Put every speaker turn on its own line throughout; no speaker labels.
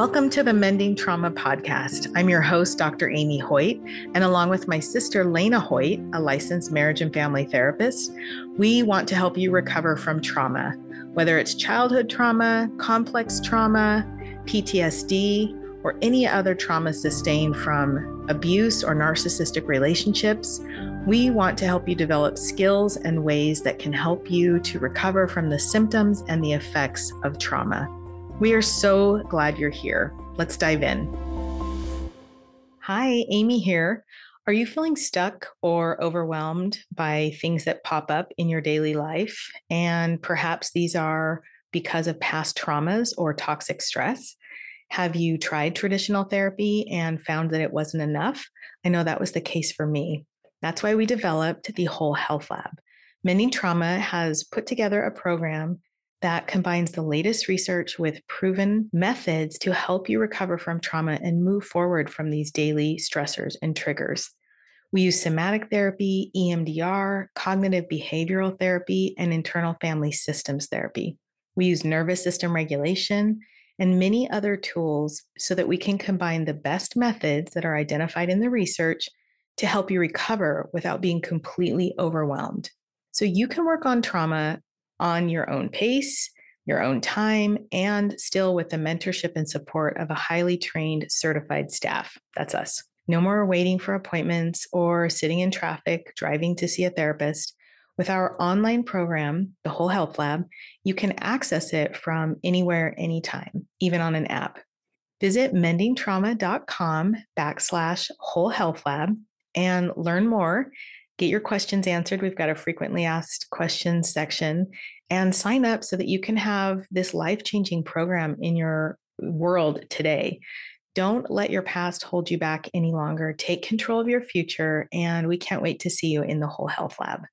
Welcome to the Mending Trauma Podcast. I'm your host, Dr. Amy Hoyt, and along with my sister, Lena Hoyt, a licensed marriage and family therapist, we want to help you recover from trauma, whether it's childhood trauma, complex trauma, PTSD, or any other trauma sustained from abuse or narcissistic relationships. We want to help you develop skills and ways that can help you to recover from the symptoms and the effects of trauma. We are so glad you're here. Let's dive in. Hi, Amy here. Are you feeling stuck or overwhelmed by things that pop up in your daily life? And perhaps these are because of past traumas or toxic stress. Have you tried traditional therapy and found that it wasn't enough? I know that was the case for me. That's why we developed the Whole Health Lab. Mending Trauma has put together a program that combines the latest research with proven methods to help you recover from trauma and move forward from these daily stressors and triggers. We use somatic therapy, EMDR, cognitive behavioral therapy, and internal family systems therapy. We use nervous system regulation and many other tools so that we can combine the best methods that are identified in the research to help you recover without being completely overwhelmed. So you can work on trauma on your own pace, your own time, and still with the mentorship and support of a highly trained, certified staff. That's us. No more waiting for appointments or sitting in traffic, driving to see a therapist. With our online program, the Whole Health Lab, you can access it from anywhere, anytime, even on an app. Visit mendingtrauma.com backslash whole health lab and learn more Get your questions answered. We've got a frequently asked questions section and sign up so that you can have this life changing program in your world today. Don't let your past hold you back any longer. Take control of your future, and we can't wait to see you in the Whole Health Lab.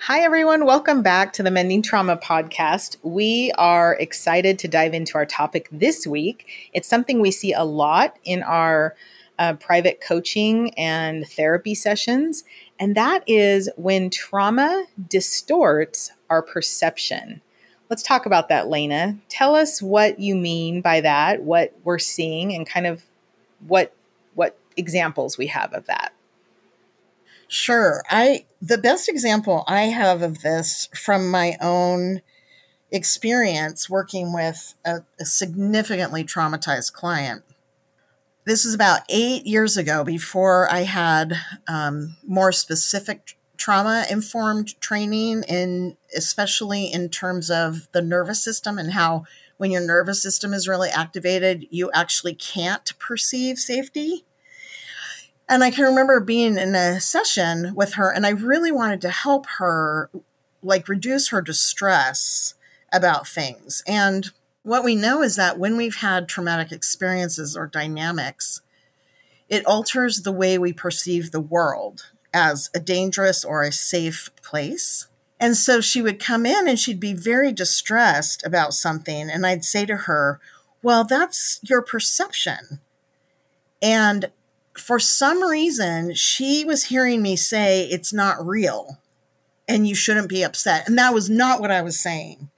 Hi, everyone. Welcome back to the Mending Trauma podcast. We are excited to dive into our topic this week. It's something we see a lot in our uh, private coaching and therapy sessions. And that is when trauma distorts our perception. Let's talk about that, Lena. Tell us what you mean by that, what we're seeing, and kind of what what examples we have of that.
Sure. I the best example I have of this from my own experience working with a, a significantly traumatized client this is about eight years ago before I had um, more specific trauma informed training in especially in terms of the nervous system and how when your nervous system is really activated you actually can't perceive safety. And i can remember being in a session with her and i really wanted to help her like reduce her distress about things. And what we know is that when we've had traumatic experiences or dynamics, it alters the way we perceive the world as a dangerous or a safe place. And so she would come in and she'd be very distressed about something. And I'd say to her, Well, that's your perception. And for some reason, she was hearing me say, It's not real and you shouldn't be upset. And that was not what I was saying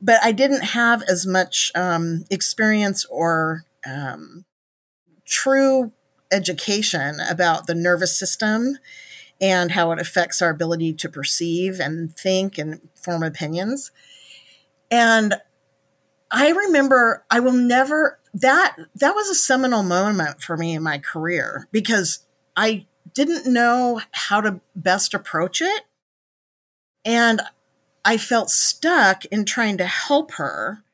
but I didn't have as much um, experience or um, true education about the nervous system and how it affects our ability to perceive and think and form opinions. And I remember I will never that that was a seminal moment for me in my career because I didn't know how to best approach it. And I felt stuck in trying to help her.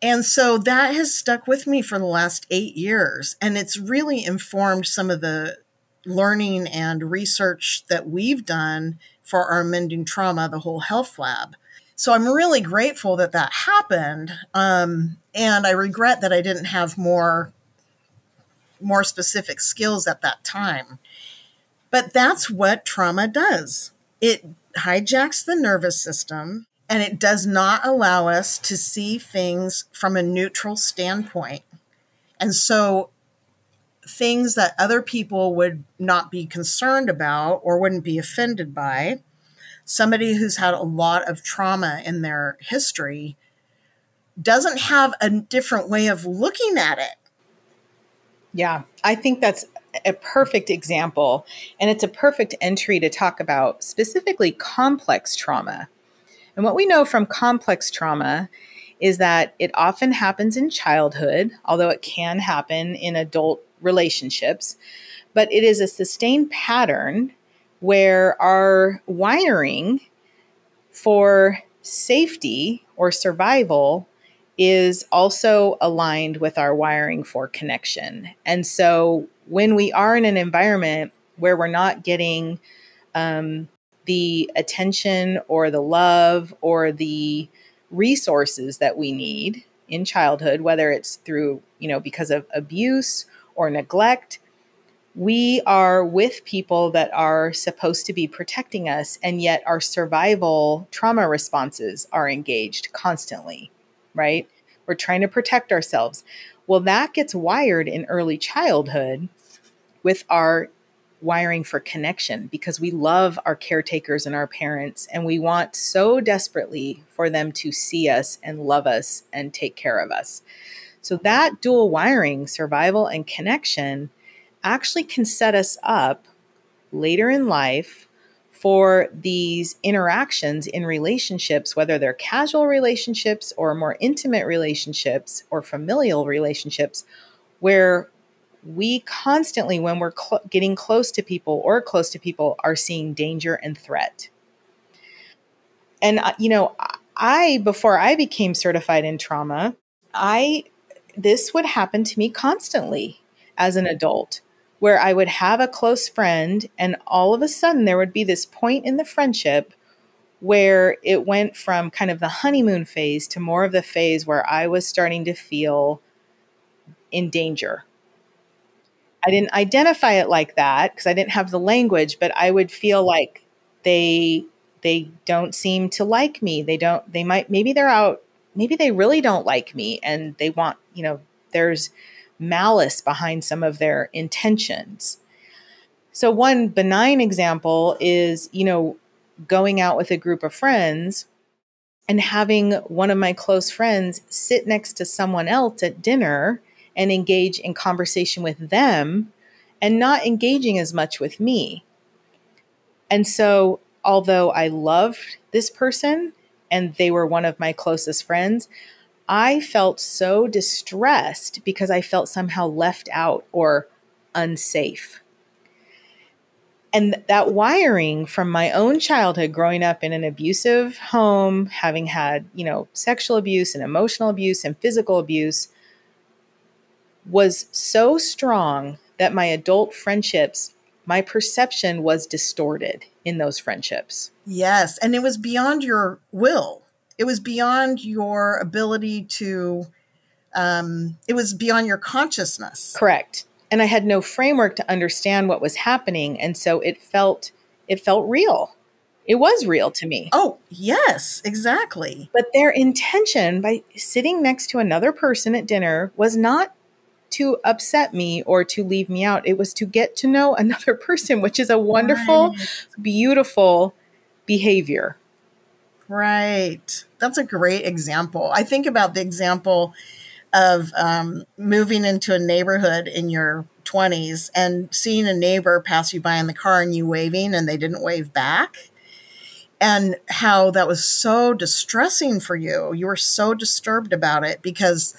And so that has stuck with me for the last eight years. And it's really informed some of the learning and research that we've done for our Mending Trauma, the Whole Health Lab. So I'm really grateful that that happened. Um, and I regret that I didn't have more more specific skills at that time. But that's what trauma does. It hijacks the nervous system and it does not allow us to see things from a neutral standpoint. And so, things that other people would not be concerned about or wouldn't be offended by, somebody who's had a lot of trauma in their history doesn't have a different way of looking at it.
Yeah, I think that's a perfect example. And it's a perfect entry to talk about specifically complex trauma. And what we know from complex trauma is that it often happens in childhood, although it can happen in adult relationships. But it is a sustained pattern where our wiring for safety or survival is also aligned with our wiring for connection. And so when we are in an environment where we're not getting um, the attention or the love or the resources that we need in childhood, whether it's through, you know, because of abuse or neglect, we are with people that are supposed to be protecting us, and yet our survival trauma responses are engaged constantly, right? We're trying to protect ourselves. Well, that gets wired in early childhood with our wiring for connection because we love our caretakers and our parents, and we want so desperately for them to see us and love us and take care of us. So, that dual wiring, survival and connection, actually can set us up later in life for these interactions in relationships, whether they're casual relationships or more intimate relationships or familial relationships, where we constantly, when we're cl- getting close to people or close to people, are seeing danger and threat. And, uh, you know, I, before I became certified in trauma, I, this would happen to me constantly as an adult where I would have a close friend, and all of a sudden there would be this point in the friendship where it went from kind of the honeymoon phase to more of the phase where I was starting to feel in danger. I didn't identify it like that because I didn't have the language, but I would feel like they they don't seem to like me. They don't they might maybe they're out maybe they really don't like me and they want, you know, there's malice behind some of their intentions. So, one benign example is, you know, going out with a group of friends and having one of my close friends sit next to someone else at dinner and engage in conversation with them and not engaging as much with me. And so, although I loved this person and they were one of my closest friends, I felt so distressed because I felt somehow left out or unsafe. And that wiring from my own childhood growing up in an abusive home, having had, you know, sexual abuse and emotional abuse and physical abuse was so strong that my adult friendships, my perception was distorted in those friendships.
Yes. And it was beyond your will. It was beyond your ability to um, it was beyond your consciousness.
Correct. And i had no framework to understand what was happening and so it felt it felt real. It was real to me.
Oh yes exactly.
But their intention by sitting next to another person at dinner was not to upset me or to leave me out it was to get to know another person which is a wonderful right. beautiful behavior
Right. That's a great example. I think about the example of um, moving into a neighborhood in your 20s and seeing a neighbor pass you by in the car and you waving and they didn't wave back. And how that was so distressing for you. You were so disturbed about it because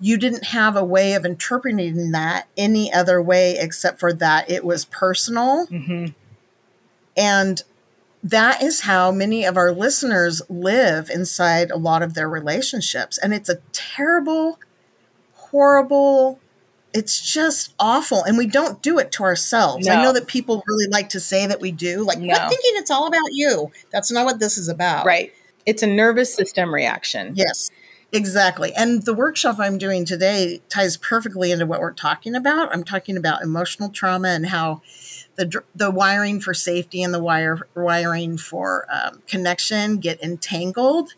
you didn't have a way of interpreting that any other way except for that it was personal. Mm-hmm. And that is how many of our listeners live inside a lot of their relationships. And it's a terrible, horrible, it's just awful. And we don't do it to ourselves. No. I know that people really like to say that we do. Like, no. I'm thinking it's all about you. That's not what this is about.
Right. It's a nervous system reaction.
Yes. Exactly. And the workshop I'm doing today ties perfectly into what we're talking about. I'm talking about emotional trauma and how the the wiring for safety and the wire wiring for um, connection get entangled,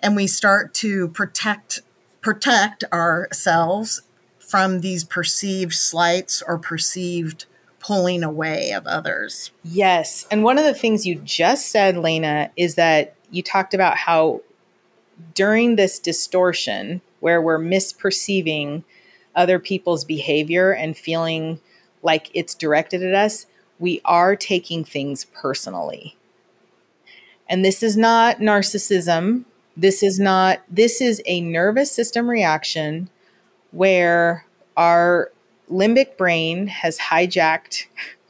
and we start to protect protect ourselves from these perceived slights or perceived pulling away of others.
Yes, and one of the things you just said, Lena, is that you talked about how during this distortion where we're misperceiving other people's behavior and feeling like it's directed at us, we are taking things personally. And this is not narcissism. This is not, this is a nervous system reaction where our limbic brain has hijacked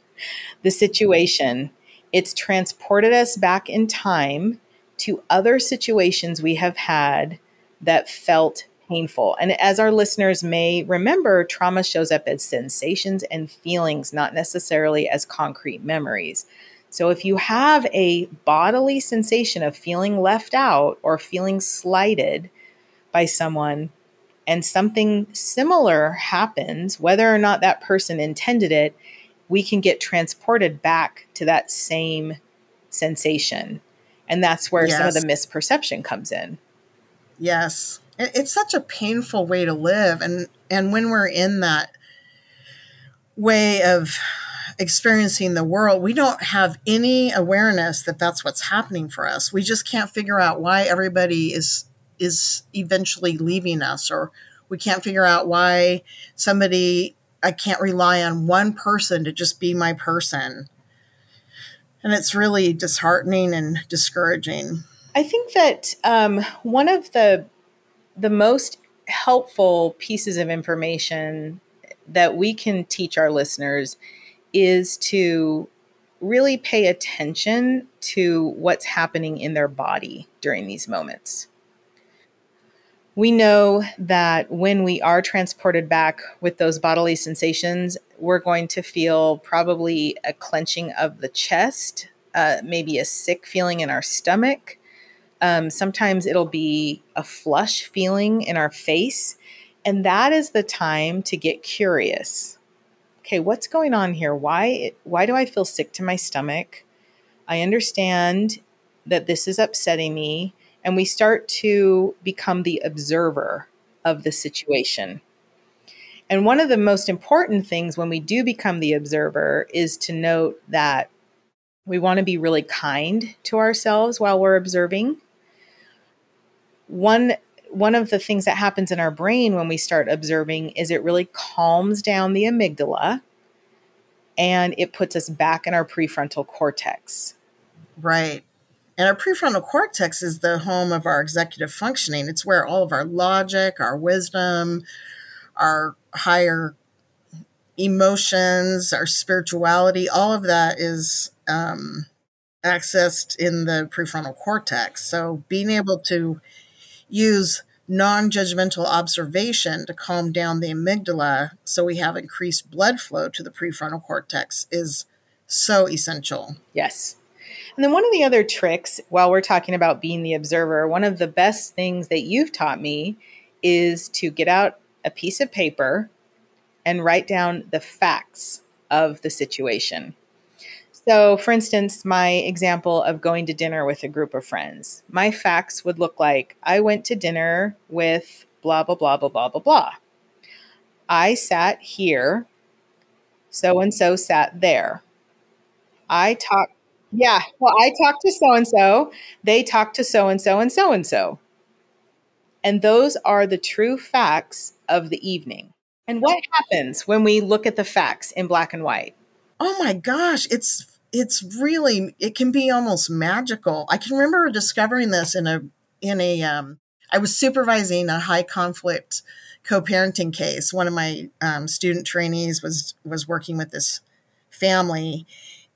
the situation. It's transported us back in time to other situations we have had that felt painful. And as our listeners may remember, trauma shows up as sensations and feelings, not necessarily as concrete memories. So if you have a bodily sensation of feeling left out or feeling slighted by someone, and something similar happens, whether or not that person intended it, we can get transported back to that same sensation. And that's where yes. some of the misperception comes in.
Yes it's such a painful way to live and and when we're in that way of experiencing the world we don't have any awareness that that's what's happening for us we just can't figure out why everybody is is eventually leaving us or we can't figure out why somebody i can't rely on one person to just be my person and it's really disheartening and discouraging
i think that um, one of the the most helpful pieces of information that we can teach our listeners is to really pay attention to what's happening in their body during these moments. We know that when we are transported back with those bodily sensations, we're going to feel probably a clenching of the chest, uh, maybe a sick feeling in our stomach, um, sometimes it'll be a flush feeling in our face. And that is the time to get curious. Okay, what's going on here? Why, why do I feel sick to my stomach? I understand that this is upsetting me. And we start to become the observer of the situation. And one of the most important things when we do become the observer is to note that we want to be really kind to ourselves while we're observing one one of the things that happens in our brain when we start observing is it really calms down the amygdala and it puts us back in our prefrontal cortex.
Right. And our prefrontal cortex is the home of our executive functioning. It's where all of our logic, our wisdom, our higher emotions, our spirituality, all of that is um, accessed in the prefrontal cortex. So being able to use non judgmental observation to calm down the amygdala so we have increased blood flow to the prefrontal cortex is so essential.
Yes. And then one of the other tricks while we're talking about being the observer, one of the best things that you've taught me is to get out a piece of paper and write down the facts of the situation. So, for instance, my example of going to dinner with a group of friends, my facts would look like I went to dinner with blah, blah, blah, blah, blah, blah, blah. I sat here. So and so sat there. I talked, yeah, well, I talked to so and so. They talked to so and so and so and so. And those are the true facts of the evening. And what happens when we look at the facts in black and white?
Oh my gosh, it's it's really it can be almost magical. I can remember discovering this in a in a um, I was supervising a high conflict co-parenting case. One of my um, student trainees was was working with this family,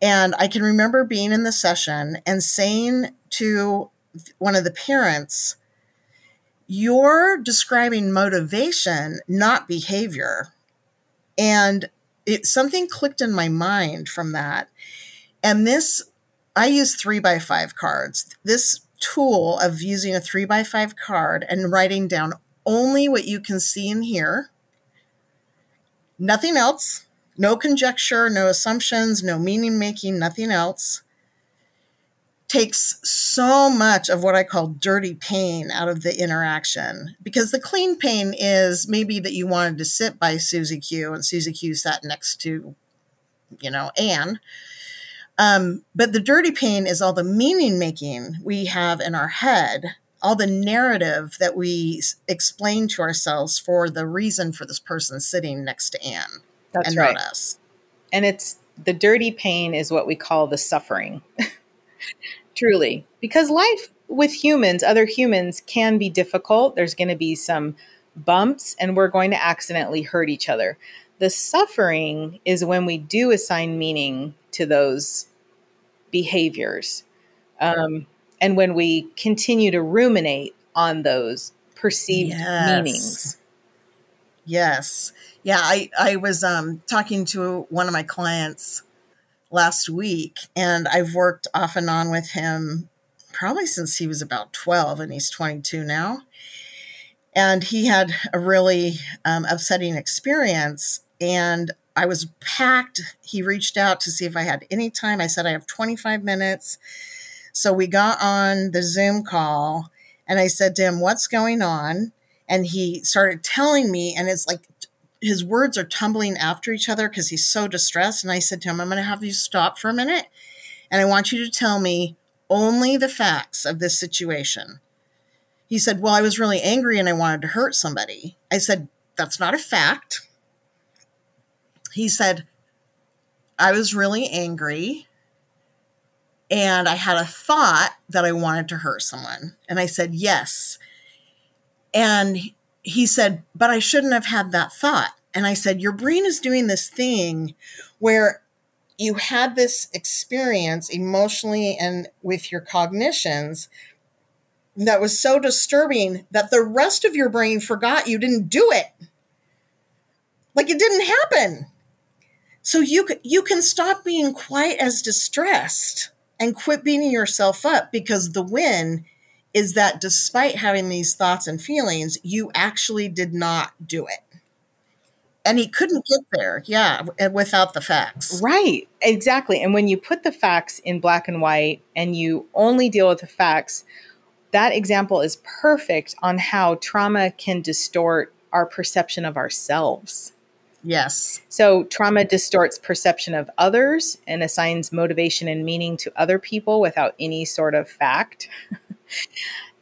and I can remember being in the session and saying to one of the parents, "You're describing motivation, not behavior," and it something clicked in my mind from that and this, I use three by five cards. This tool of using a three by five card and writing down only what you can see and hear, nothing else, no conjecture, no assumptions, no meaning making, nothing else, takes so much of what I call dirty pain out of the interaction. Because the clean pain is maybe that you wanted to sit by Susie Q and Susie Q sat next to, you know, Anne um, but the dirty pain is all the meaning making we have in our head, all the narrative that we explain to ourselves for the reason for this person sitting next to Anne
That's
and
right.
not us.
And it's the dirty pain is what we call the suffering. Truly. Because life with humans, other humans, can be difficult. There's going to be some bumps, and we're going to accidentally hurt each other. The suffering is when we do assign meaning to those behaviors. Um, and when we continue to ruminate on those perceived
Yes.
meanings.
Yes. Yeah, I, I was um, talking to one of my clients last week, and I've worked off and on with him probably since he was about 12, and he's 22 now. And he had a really um, upsetting experience, and I was packed. He reached out to see if I had any time. I said, I have 25 minutes. So we got on the Zoom call, and I said to him, What's going on? And he started telling me, and it's like his words are tumbling after each other because he's so distressed. And I said to him, I'm going to have you stop for a minute, and I want you to tell me only the facts of this situation. He said, Well, I was really angry and I wanted to hurt somebody. I said, That's not a fact. He said, I was really angry and I had a thought that I wanted to hurt someone. And I said, Yes. And he said, But I shouldn't have had that thought. And I said, Your brain is doing this thing where you had this experience emotionally and with your cognitions that was so disturbing that the rest of your brain forgot you didn't do it. Like it didn't happen. So you you can stop being quite as distressed and quit beating yourself up because the win is that despite having these thoughts and feelings, you actually did not do it. And he couldn't get there, yeah, without the facts.
Right, exactly. And when you put the facts in black and white and you only deal with the facts, that example is perfect on how trauma can distort our perception of ourselves.
Yes.
So, trauma distorts perception of others and assigns motivation and meaning to other people without any sort of fact.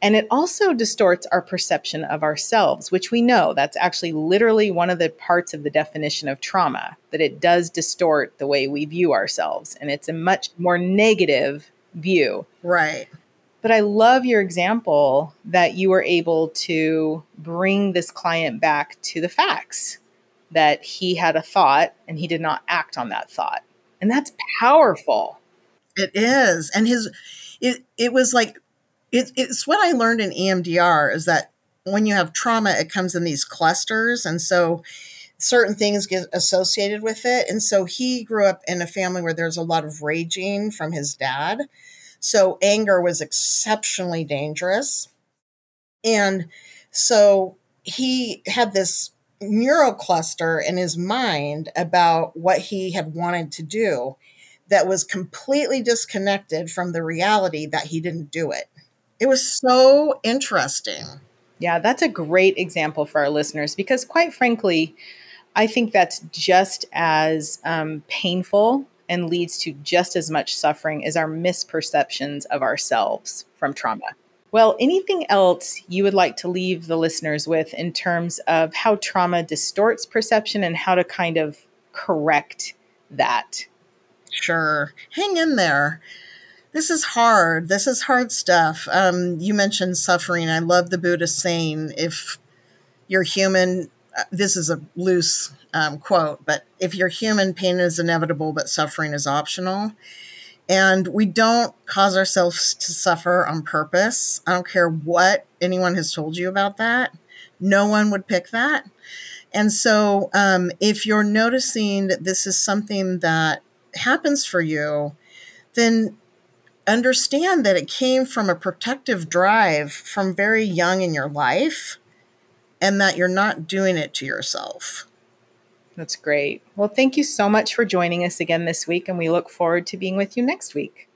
and it also distorts our perception of ourselves, which we know that's actually literally one of the parts of the definition of trauma, that it does distort the way we view ourselves. And it's a much more negative view.
Right.
But I love your example that you were able to bring this client back to the facts that he had a thought and he did not act on that thought. And that's powerful.
It is. And his it it was like it, it's what I learned in EMDR is that when you have trauma, it comes in these clusters. And so certain things get associated with it. And so he grew up in a family where there's a lot of raging from his dad. So anger was exceptionally dangerous. And so he had this neural cluster in his mind about what he had wanted to do that was completely disconnected from the reality that he didn't do it. It was so interesting.
Yeah, that's a great example for our listeners because, quite frankly, I think that's just as um, painful and leads to just as much suffering as our misperceptions of ourselves from trauma. Well, anything else you would like to leave the listeners with in terms of how trauma distorts perception and how to kind of correct that?
Sure. Hang in there. This is hard. This is hard stuff. Um, you mentioned suffering. I love the Buddhist saying if you're human, uh, this is a loose um, quote, but if you're human, pain is inevitable, but suffering is optional. And we don't cause ourselves to suffer on purpose. I don't care what anyone has told you about that. No one would pick that. And so, um, if you're noticing that this is something that happens for you, then understand that it came from a protective drive from very young in your life and that you're not doing it to yourself.
That's great. Well, thank you so much for joining us again this week, and we look forward to being with you next week.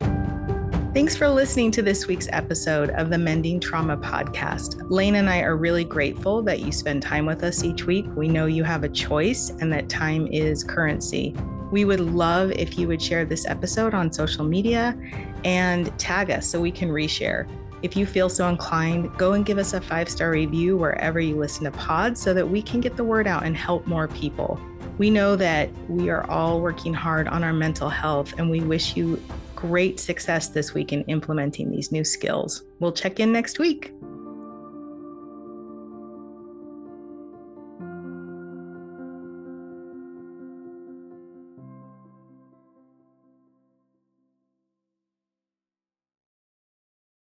Thanks for listening to this week's episode of the Mending Trauma Podcast. Lane and I are really grateful that you spend time with us each week. We know you have a choice and that time is currency. We would love if you would share this episode on social media and tag us so we can reshare. If you feel so inclined, go and give us a five star review wherever you listen to pods so that we can get the word out and help more people. We know that we are all working hard on our mental health, and we wish you great success this week in implementing these new skills. We'll check in next week.